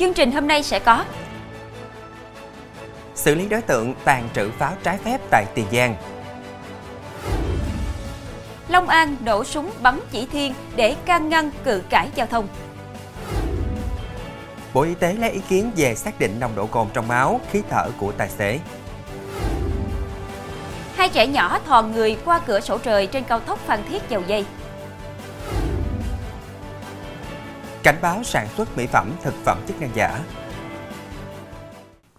Chương trình hôm nay sẽ có Xử lý đối tượng tàn trữ pháo trái phép tại Tiền Giang Long An nổ súng bắn chỉ thiên để can ngăn cự cãi giao thông Bộ Y tế lấy ý kiến về xác định nồng độ cồn trong máu, khí thở của tài xế. Hai trẻ nhỏ thò người qua cửa sổ trời trên cao tốc Phan Thiết Dầu Dây. Cảnh báo sản xuất mỹ phẩm, thực phẩm chức năng giả.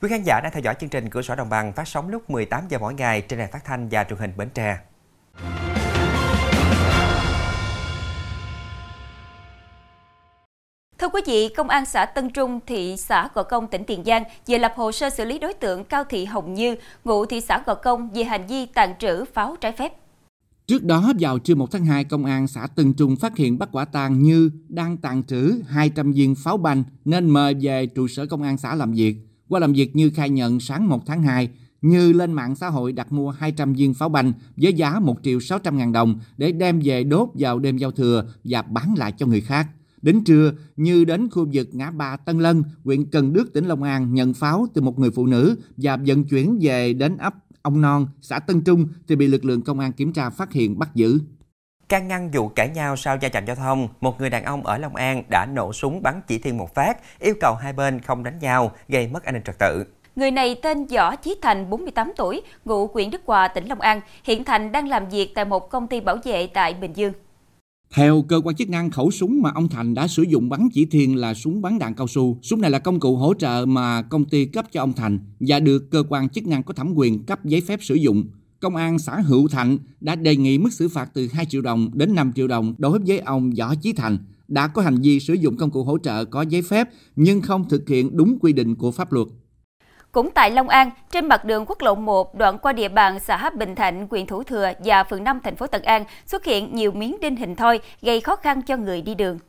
Quý khán giả đang theo dõi chương trình Cửa sổ Đồng bằng phát sóng lúc 18 giờ mỗi ngày trên đài phát thanh và truyền hình Bến Tre. Thưa quý vị, Công an xã Tân Trung, thị xã Gò Công, tỉnh Tiền Giang vừa lập hồ sơ xử lý đối tượng Cao Thị Hồng Như, ngụ thị xã Gò Công về hành vi tàn trữ pháo trái phép. Trước đó, vào trưa 1 tháng 2, Công an xã Tân Trung phát hiện bắt quả tang Như đang tàn trữ 200 viên pháo banh nên mời về trụ sở công an xã làm việc. Qua làm việc Như khai nhận sáng 1 tháng 2, Như lên mạng xã hội đặt mua 200 viên pháo banh với giá 1 triệu 600 ngàn đồng để đem về đốt vào đêm giao thừa và bán lại cho người khác. Đến trưa, Như đến khu vực ngã ba Tân Lân, huyện Cần Đước, tỉnh Long An nhận pháo từ một người phụ nữ và vận chuyển về đến ấp Ông Non, xã Tân Trung thì bị lực lượng công an kiểm tra phát hiện bắt giữ. Can ngăn vụ cãi nhau sau va chạm giao thông, một người đàn ông ở Long An đã nổ súng bắn chỉ thiên một phát, yêu cầu hai bên không đánh nhau, gây mất an ninh trật tự. Người này tên Võ Chí Thành, 48 tuổi, ngụ huyện Đức Hòa, tỉnh Long An. Hiện Thành đang làm việc tại một công ty bảo vệ tại Bình Dương. Theo cơ quan chức năng, khẩu súng mà ông Thành đã sử dụng bắn chỉ thiên là súng bắn đạn cao su. Súng này là công cụ hỗ trợ mà công ty cấp cho ông Thành và được cơ quan chức năng có thẩm quyền cấp giấy phép sử dụng. Công an xã Hữu Thạnh đã đề nghị mức xử phạt từ 2 triệu đồng đến 5 triệu đồng đối với ông Võ Chí Thành đã có hành vi sử dụng công cụ hỗ trợ có giấy phép nhưng không thực hiện đúng quy định của pháp luật. Cũng tại Long An, trên mặt đường quốc lộ 1 đoạn qua địa bàn xã Bình Thạnh, huyện Thủ Thừa và phường 5 thành phố Tân An xuất hiện nhiều miếng đinh hình thoi gây khó khăn cho người đi đường.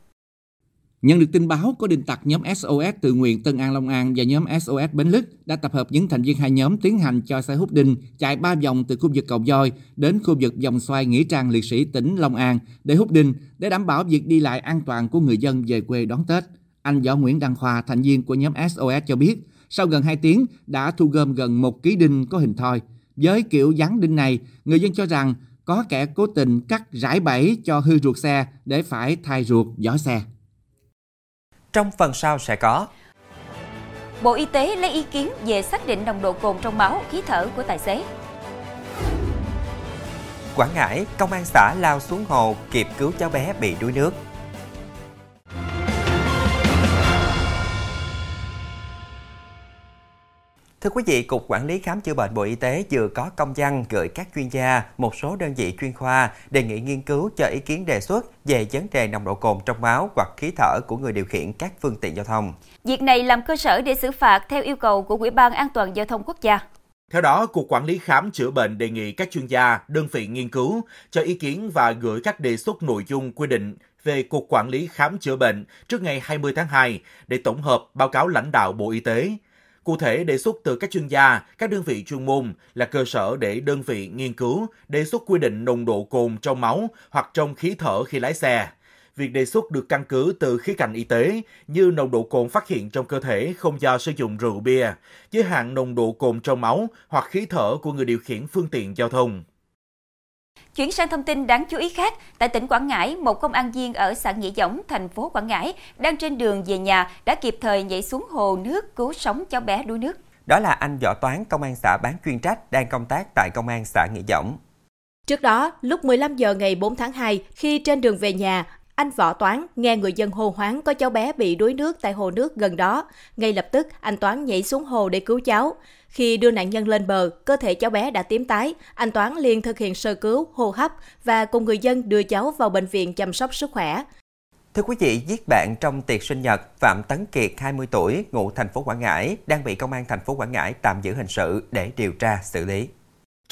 Nhận được tin báo có đinh tặc nhóm SOS tự nguyện Tân An Long An và nhóm SOS Bến Lức đã tập hợp những thành viên hai nhóm tiến hành cho xe hút đinh chạy ba vòng từ khu vực cầu voi đến khu vực vòng xoay nghĩa trang liệt sĩ tỉnh Long An để hút đinh để đảm bảo việc đi lại an toàn của người dân về quê đón Tết. Anh Võ Nguyễn Đăng Khoa, thành viên của nhóm SOS cho biết, sau gần 2 tiếng đã thu gom gần 1 ký đinh có hình thoi. Với kiểu dán đinh này, người dân cho rằng có kẻ cố tình cắt rải bẫy cho hư ruột xe để phải thay ruột vỏ xe. Trong phần sau sẽ có Bộ Y tế lấy ý kiến về xác định nồng độ cồn trong máu, khí thở của tài xế. Quảng Ngãi, công an xã lao xuống hồ kịp cứu cháu bé bị đuối nước. Thưa quý vị, Cục Quản lý Khám chữa bệnh Bộ Y tế vừa có công văn gửi các chuyên gia, một số đơn vị chuyên khoa đề nghị nghiên cứu cho ý kiến đề xuất về vấn đề nồng độ cồn trong máu hoặc khí thở của người điều khiển các phương tiện giao thông. Việc này làm cơ sở để xử phạt theo yêu cầu của Ủy ban An toàn Giao thông Quốc gia. Theo đó, Cục Quản lý Khám chữa bệnh đề nghị các chuyên gia, đơn vị nghiên cứu cho ý kiến và gửi các đề xuất nội dung quy định về Cục Quản lý Khám chữa bệnh trước ngày 20 tháng 2 để tổng hợp báo cáo lãnh đạo Bộ Y tế. Cụ thể, đề xuất từ các chuyên gia, các đơn vị chuyên môn là cơ sở để đơn vị nghiên cứu, đề xuất quy định nồng độ cồn trong máu hoặc trong khí thở khi lái xe. Việc đề xuất được căn cứ từ khía cạnh y tế như nồng độ cồn phát hiện trong cơ thể không do sử dụng rượu bia, giới hạn nồng độ cồn trong máu hoặc khí thở của người điều khiển phương tiện giao thông. Chuyển sang thông tin đáng chú ý khác, tại tỉnh Quảng Ngãi, một công an viên ở xã Nghĩa Dõng, thành phố Quảng Ngãi đang trên đường về nhà đã kịp thời nhảy xuống hồ nước cứu sống cháu bé đuối nước. Đó là anh Võ Toán, công an xã bán chuyên trách đang công tác tại công an xã Nghĩa Dõng. Trước đó, lúc 15 giờ ngày 4 tháng 2, khi trên đường về nhà, anh Võ Toán nghe người dân hô hoáng có cháu bé bị đuối nước tại hồ nước gần đó. Ngay lập tức, anh Toán nhảy xuống hồ để cứu cháu. Khi đưa nạn nhân lên bờ, cơ thể cháu bé đã tím tái. Anh Toán liền thực hiện sơ cứu, hô hấp và cùng người dân đưa cháu vào bệnh viện chăm sóc sức khỏe. Thưa quý vị, giết bạn trong tiệc sinh nhật, Phạm Tấn Kiệt, 20 tuổi, ngụ thành phố Quảng Ngãi, đang bị công an thành phố Quảng Ngãi tạm giữ hình sự để điều tra xử lý.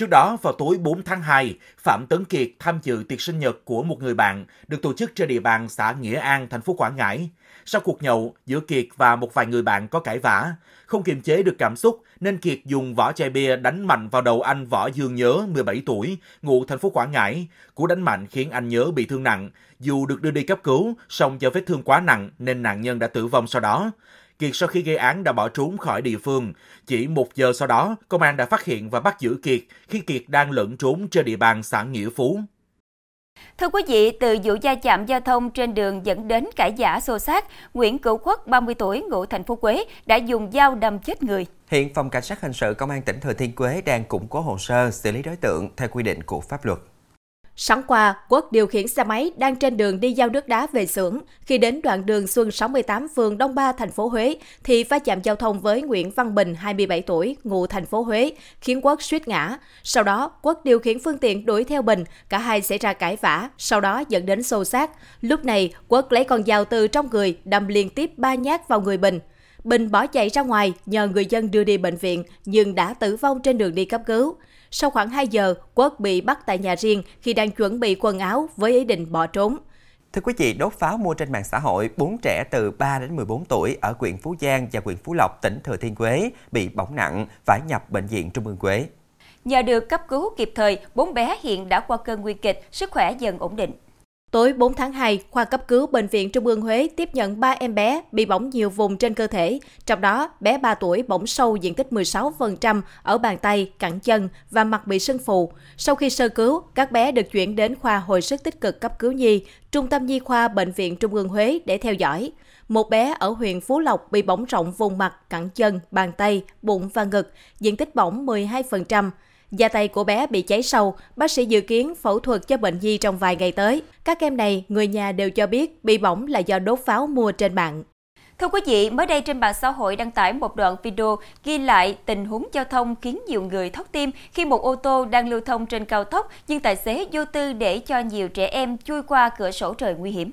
Trước đó, vào tối 4 tháng 2, Phạm Tấn Kiệt tham dự tiệc sinh nhật của một người bạn được tổ chức trên địa bàn xã Nghĩa An, thành phố Quảng Ngãi. Sau cuộc nhậu, giữa Kiệt và một vài người bạn có cãi vã. Không kiềm chế được cảm xúc nên Kiệt dùng vỏ chai bia đánh mạnh vào đầu anh Võ Dương Nhớ, 17 tuổi, ngụ thành phố Quảng Ngãi. Cú đánh mạnh khiến anh Nhớ bị thương nặng. Dù được đưa đi cấp cứu, song do vết thương quá nặng nên nạn nhân đã tử vong sau đó. Kiệt sau khi gây án đã bỏ trốn khỏi địa phương. Chỉ một giờ sau đó, công an đã phát hiện và bắt giữ Kiệt khi Kiệt đang lẫn trốn trên địa bàn xã Nghĩa Phú. Thưa quý vị, từ vụ va chạm giao thông trên đường dẫn đến cãi giả xô xát, Nguyễn Cửu Quốc, 30 tuổi, ngụ thành phố Quế, đã dùng dao đâm chết người. Hiện Phòng Cảnh sát Hình sự Công an tỉnh Thừa Thiên Quế đang củng cố hồ sơ xử lý đối tượng theo quy định của pháp luật. Sáng qua, Quốc điều khiển xe máy đang trên đường đi giao nước đá về xưởng. Khi đến đoạn đường Xuân 68 phường Đông Ba, thành phố Huế, thì va chạm giao thông với Nguyễn Văn Bình, 27 tuổi, ngụ thành phố Huế, khiến Quốc suýt ngã. Sau đó, Quốc điều khiển phương tiện đuổi theo Bình, cả hai xảy ra cãi vã, sau đó dẫn đến xô xát. Lúc này, Quốc lấy con dao từ trong người, đâm liên tiếp ba nhát vào người Bình. Bình bỏ chạy ra ngoài nhờ người dân đưa đi bệnh viện nhưng đã tử vong trên đường đi cấp cứu. Sau khoảng 2 giờ, Quốc bị bắt tại nhà riêng khi đang chuẩn bị quần áo với ý định bỏ trốn. Thưa quý vị, đốt pháo mua trên mạng xã hội, bốn trẻ từ 3 đến 14 tuổi ở huyện Phú Giang và huyện Phú Lộc, tỉnh Thừa Thiên Huế bị bỏng nặng, phải nhập bệnh viện Trung ương Quế. Nhờ được cấp cứu kịp thời, bốn bé hiện đã qua cơn nguy kịch, sức khỏe dần ổn định. Tối 4 tháng 2, khoa cấp cứu Bệnh viện Trung ương Huế tiếp nhận 3 em bé bị bỏng nhiều vùng trên cơ thể. Trong đó, bé 3 tuổi bỏng sâu diện tích 16% ở bàn tay, cẳng chân và mặt bị sưng phù. Sau khi sơ cứu, các bé được chuyển đến khoa hồi sức tích cực cấp cứu nhi, Trung tâm Nhi khoa Bệnh viện Trung ương Huế để theo dõi. Một bé ở huyện Phú Lộc bị bỏng rộng vùng mặt, cẳng chân, bàn tay, bụng và ngực, diện tích bỏng 12%. Da tay của bé bị cháy sâu, bác sĩ dự kiến phẫu thuật cho bệnh nhi trong vài ngày tới. Các em này, người nhà đều cho biết bị bỏng là do đốt pháo mua trên mạng. Thưa quý vị, mới đây trên mạng xã hội đăng tải một đoạn video ghi lại tình huống giao thông khiến nhiều người thót tim khi một ô tô đang lưu thông trên cao tốc nhưng tài xế vô tư để cho nhiều trẻ em chui qua cửa sổ trời nguy hiểm.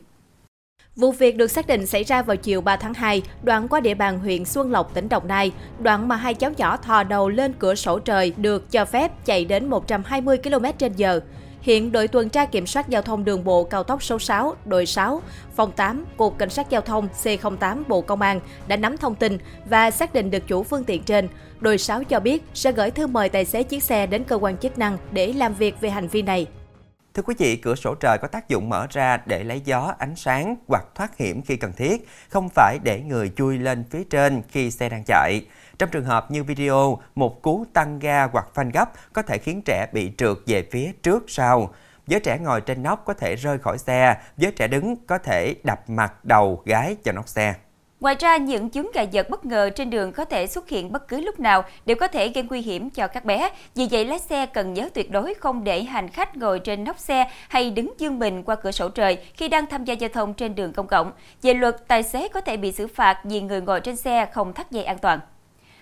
Vụ việc được xác định xảy ra vào chiều 3 tháng 2, đoạn qua địa bàn huyện Xuân Lộc, tỉnh Đồng Nai, đoạn mà hai cháu nhỏ thò đầu lên cửa sổ trời được cho phép chạy đến 120 km/h. Hiện đội tuần tra kiểm soát giao thông đường bộ cao tốc số 6, đội 6, phòng 8, Cục Cảnh sát Giao thông C08 Bộ Công an đã nắm thông tin và xác định được chủ phương tiện trên. Đội 6 cho biết sẽ gửi thư mời tài xế chiếc xe đến cơ quan chức năng để làm việc về hành vi này. Thưa quý vị, cửa sổ trời có tác dụng mở ra để lấy gió, ánh sáng hoặc thoát hiểm khi cần thiết, không phải để người chui lên phía trên khi xe đang chạy. Trong trường hợp như video, một cú tăng ga hoặc phanh gấp có thể khiến trẻ bị trượt về phía trước sau. Với trẻ ngồi trên nóc có thể rơi khỏi xe, với trẻ đứng có thể đập mặt đầu gái vào nóc xe. Ngoài ra, những chứng gà giật bất ngờ trên đường có thể xuất hiện bất cứ lúc nào đều có thể gây nguy hiểm cho các bé. Vì vậy, lái xe cần nhớ tuyệt đối không để hành khách ngồi trên nóc xe hay đứng dương mình qua cửa sổ trời khi đang tham gia giao thông trên đường công cộng. Về luật, tài xế có thể bị xử phạt vì người ngồi trên xe không thắt dây an toàn.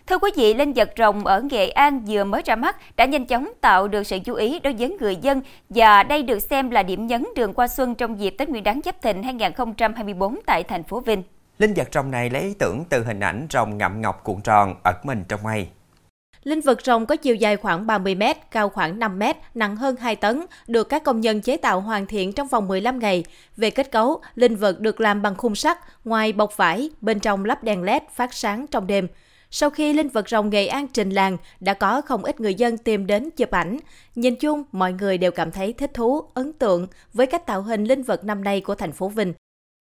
Thưa quý vị, linh vật rồng ở Nghệ An vừa mới ra mắt đã nhanh chóng tạo được sự chú ý đối với người dân và đây được xem là điểm nhấn đường qua xuân trong dịp Tết Nguyên đán Giáp Thịnh 2024 tại thành phố Vinh. Linh vật rồng này lấy ý tưởng từ hình ảnh rồng ngậm ngọc cuộn tròn ẩn mình trong mây. Linh vật rồng có chiều dài khoảng 30 m, cao khoảng 5 m, nặng hơn 2 tấn, được các công nhân chế tạo hoàn thiện trong vòng 15 ngày. Về kết cấu, linh vật được làm bằng khung sắt, ngoài bọc vải, bên trong lắp đèn led phát sáng trong đêm. Sau khi linh vật rồng Nghệ An trình làng, đã có không ít người dân tìm đến chụp ảnh. Nhìn chung, mọi người đều cảm thấy thích thú, ấn tượng với cách tạo hình linh vật năm nay của thành phố Vinh.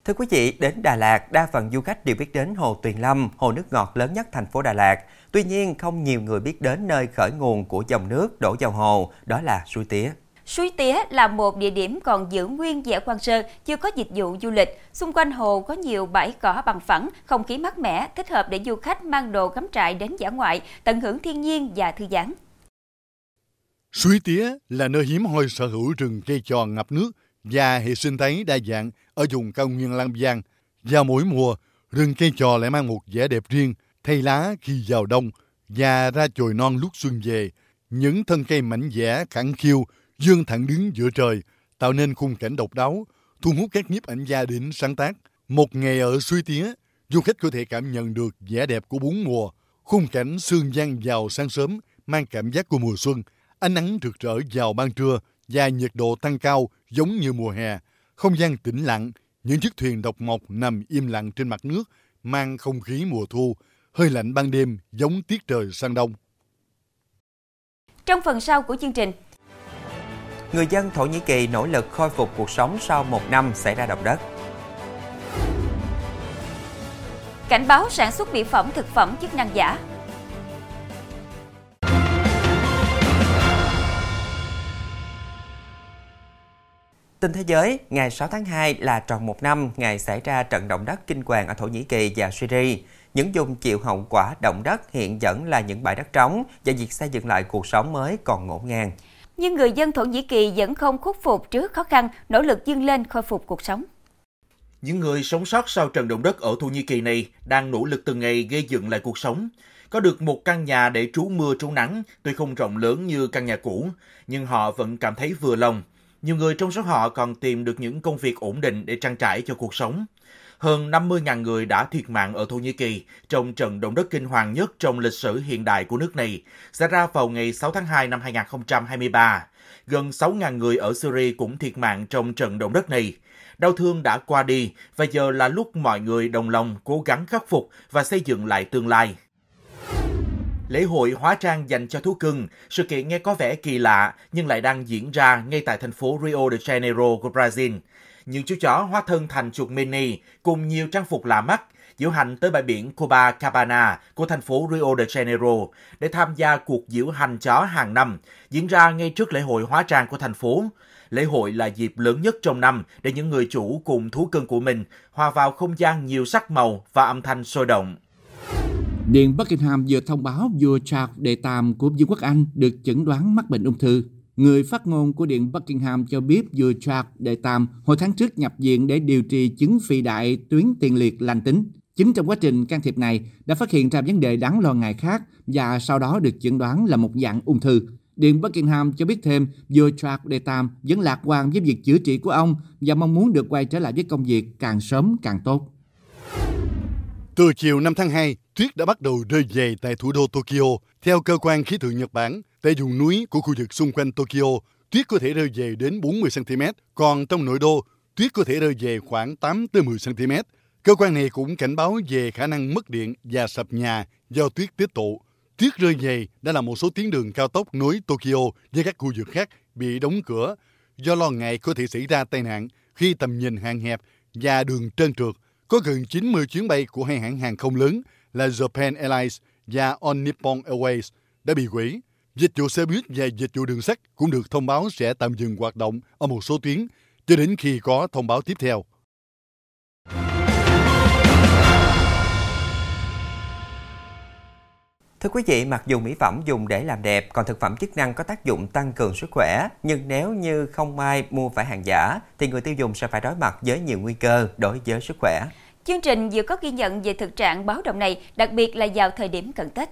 Thưa quý vị, đến Đà Lạt, đa phần du khách đều biết đến Hồ Tuyền Lâm, hồ nước ngọt lớn nhất thành phố Đà Lạt. Tuy nhiên, không nhiều người biết đến nơi khởi nguồn của dòng nước đổ vào hồ, đó là suối tía. Suối Tía là một địa điểm còn giữ nguyên vẻ quan sơ, chưa có dịch vụ du lịch. Xung quanh hồ có nhiều bãi cỏ bằng phẳng, không khí mát mẻ, thích hợp để du khách mang đồ cắm trại đến dã ngoại, tận hưởng thiên nhiên và thư giãn. Suối Tía là nơi hiếm hoi sở hữu rừng cây tròn ngập nước và hệ sinh thái đa dạng ở vùng cao nguyên Lam Giang. Vào mỗi mùa, rừng cây trò lại mang một vẻ đẹp riêng, thay lá khi vào đông và ra chồi non lúc xuân về. Những thân cây mảnh vẽ khẳng khiu dương thẳng đứng giữa trời, tạo nên khung cảnh độc đáo, thu hút các nhiếp ảnh gia đến sáng tác. Một ngày ở suối tía, du khách có thể cảm nhận được vẻ đẹp của bốn mùa, khung cảnh sương giăng vào sáng sớm mang cảm giác của mùa xuân, ánh nắng rực rỡ vào ban trưa và nhiệt độ tăng cao giống như mùa hè. Không gian tĩnh lặng, những chiếc thuyền độc mộc nằm im lặng trên mặt nước, mang không khí mùa thu, hơi lạnh ban đêm giống tiết trời sang đông. Trong phần sau của chương trình, Người dân Thổ Nhĩ Kỳ nỗ lực khôi phục cuộc sống sau một năm xảy ra động đất. cảnh báo sản xuất mỹ phẩm thực phẩm chức năng giả. Tin thế giới, ngày 6 tháng 2 là tròn một năm ngày xảy ra trận động đất kinh hoàng ở Thổ Nhĩ Kỳ và Syria. Những vùng chịu hậu quả động đất hiện vẫn là những bãi đất trống và việc xây dựng lại cuộc sống mới còn ngổn ngang. Nhưng người dân Thổ Nhĩ Kỳ vẫn không khuất phục trước khó khăn, nỗ lực dâng lên khôi phục cuộc sống. Những người sống sót sau trận động đất ở Thổ Nhĩ Kỳ này đang nỗ lực từng ngày gây dựng lại cuộc sống. Có được một căn nhà để trú mưa trú nắng, tuy không rộng lớn như căn nhà cũ, nhưng họ vẫn cảm thấy vừa lòng. Nhiều người trong số họ còn tìm được những công việc ổn định để trang trải cho cuộc sống. Hơn 50.000 người đã thiệt mạng ở Thổ Nhĩ Kỳ trong trận động đất kinh hoàng nhất trong lịch sử hiện đại của nước này, xảy ra vào ngày 6 tháng 2 năm 2023. Gần 6.000 người ở Syria cũng thiệt mạng trong trận động đất này. Đau thương đã qua đi và giờ là lúc mọi người đồng lòng cố gắng khắc phục và xây dựng lại tương lai. Lễ hội hóa trang dành cho thú cưng, sự kiện nghe có vẻ kỳ lạ nhưng lại đang diễn ra ngay tại thành phố Rio de Janeiro của Brazil. Những chú chó hóa thân thành chuột mini cùng nhiều trang phục lạ mắt diễu hành tới bãi biển Copacabana của thành phố Rio de Janeiro để tham gia cuộc diễu hành chó hàng năm diễn ra ngay trước lễ hội hóa trang của thành phố. Lễ hội là dịp lớn nhất trong năm để những người chủ cùng thú cưng của mình hòa vào không gian nhiều sắc màu và âm thanh sôi động. Điện Buckingham vừa thông báo vua Charles đệ tam của Vương quốc Anh được chẩn đoán mắc bệnh ung thư. Người phát ngôn của Điện Buckingham cho biết vua Charles đệ tam hồi tháng trước nhập viện để điều trị chứng phi đại tuyến tiền liệt lành tính. Chính trong quá trình can thiệp này đã phát hiện ra vấn đề đáng lo ngại khác và sau đó được chẩn đoán là một dạng ung thư. Điện Buckingham cho biết thêm vua Charles đệ tam vẫn lạc quan với việc chữa trị của ông và mong muốn được quay trở lại với công việc càng sớm càng tốt. Từ chiều 5 tháng 2, tuyết đã bắt đầu rơi dày tại thủ đô Tokyo. Theo cơ quan khí tượng Nhật Bản, tại vùng núi của khu vực xung quanh Tokyo, tuyết có thể rơi dày đến 40 cm, còn trong nội đô, tuyết có thể rơi dày khoảng 8 tới 10 cm. Cơ quan này cũng cảnh báo về khả năng mất điện và sập nhà do tuyết tích tụ. Tuyết rơi dày đã làm một số tuyến đường cao tốc nối Tokyo với các khu vực khác bị đóng cửa do lo ngại có thể xảy ra tai nạn khi tầm nhìn hạn hẹp và đường trơn trượt. Có gần 90 chuyến bay của hai hãng hàng không lớn là Japan Airlines và On Nippon Airways đã bị hủy. Dịch vụ xe buýt và dịch vụ đường sắt cũng được thông báo sẽ tạm dừng hoạt động ở một số tuyến cho đến khi có thông báo tiếp theo. Thưa quý vị, mặc dù mỹ phẩm dùng để làm đẹp, còn thực phẩm chức năng có tác dụng tăng cường sức khỏe, nhưng nếu như không may mua phải hàng giả, thì người tiêu dùng sẽ phải đối mặt với nhiều nguy cơ đối với sức khỏe. Chương trình vừa có ghi nhận về thực trạng báo động này, đặc biệt là vào thời điểm cận Tết.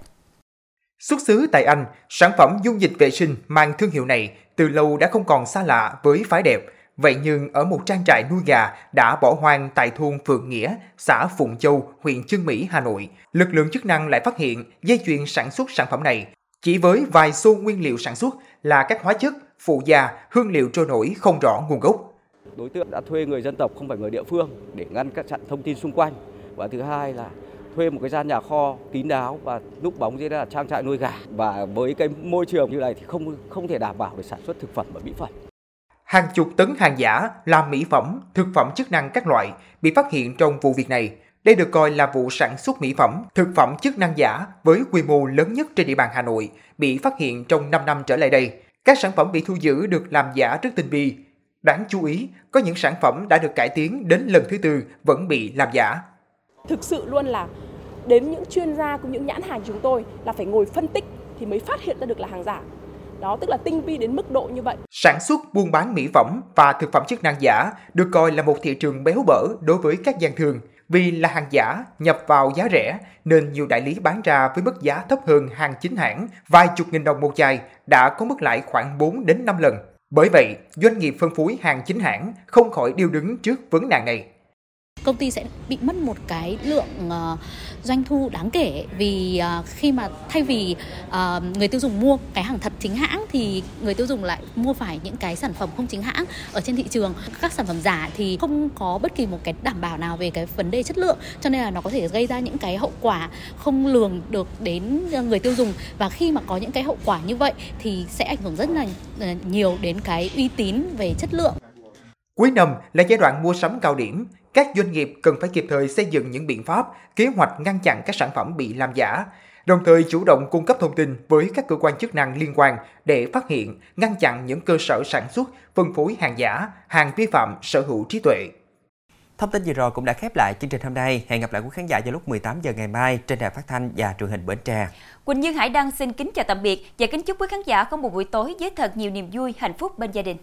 Xuất xứ tại Anh, sản phẩm dung dịch vệ sinh mang thương hiệu này từ lâu đã không còn xa lạ với phái đẹp. Vậy nhưng ở một trang trại nuôi gà đã bỏ hoang tại thôn Phượng Nghĩa, xã Phụng Châu, huyện Chương Mỹ, Hà Nội, lực lượng chức năng lại phát hiện dây chuyền sản xuất sản phẩm này. Chỉ với vài xô nguyên liệu sản xuất là các hóa chất, phụ gia, hương liệu trôi nổi không rõ nguồn gốc. Đối tượng đã thuê người dân tộc không phải người địa phương để ngăn các chặn thông tin xung quanh. Và thứ hai là thuê một cái gian nhà kho kín đáo và núp bóng dưới đó là trang trại nuôi gà và với cái môi trường như này thì không không thể đảm bảo được sản xuất thực phẩm và mỹ phẩm. Hàng chục tấn hàng giả làm mỹ phẩm, thực phẩm chức năng các loại bị phát hiện trong vụ việc này. Đây được coi là vụ sản xuất mỹ phẩm, thực phẩm chức năng giả với quy mô lớn nhất trên địa bàn Hà Nội, bị phát hiện trong 5 năm trở lại đây. Các sản phẩm bị thu giữ được làm giả rất tinh vi. Đáng chú ý, có những sản phẩm đã được cải tiến đến lần thứ tư vẫn bị làm giả. Thực sự luôn là đến những chuyên gia cũng những nhãn hàng chúng tôi là phải ngồi phân tích thì mới phát hiện ra được là hàng giả. Đó tức là tinh vi đến mức độ như vậy. Sản xuất buôn bán mỹ phẩm và thực phẩm chức năng giả được coi là một thị trường béo bở đối với các gian thương. Vì là hàng giả nhập vào giá rẻ nên nhiều đại lý bán ra với mức giá thấp hơn hàng chính hãng vài chục nghìn đồng một chai đã có mức lãi khoảng 4 đến 5 lần. Bởi vậy, doanh nghiệp phân phối hàng chính hãng không khỏi điêu đứng trước vấn nạn này công ty sẽ bị mất một cái lượng uh, doanh thu đáng kể vì uh, khi mà thay vì uh, người tiêu dùng mua cái hàng thật chính hãng thì người tiêu dùng lại mua phải những cái sản phẩm không chính hãng ở trên thị trường. Các sản phẩm giả thì không có bất kỳ một cái đảm bảo nào về cái vấn đề chất lượng cho nên là nó có thể gây ra những cái hậu quả không lường được đến người tiêu dùng. Và khi mà có những cái hậu quả như vậy thì sẽ ảnh hưởng rất là nhiều đến cái uy tín về chất lượng. Cuối năm là giai đoạn mua sắm cao điểm, các doanh nghiệp cần phải kịp thời xây dựng những biện pháp, kế hoạch ngăn chặn các sản phẩm bị làm giả, đồng thời chủ động cung cấp thông tin với các cơ quan chức năng liên quan để phát hiện, ngăn chặn những cơ sở sản xuất, phân phối hàng giả, hàng vi phạm sở hữu trí tuệ. Thông tin vừa rồi cũng đã khép lại chương trình hôm nay. Hẹn gặp lại quý khán giả vào lúc 18 giờ ngày mai trên đài phát thanh và truyền hình Bến Tre. Quỳnh Như Hải Đăng xin kính chào tạm biệt và kính chúc quý khán giả có một buổi tối với thật nhiều niềm vui, hạnh phúc bên gia đình.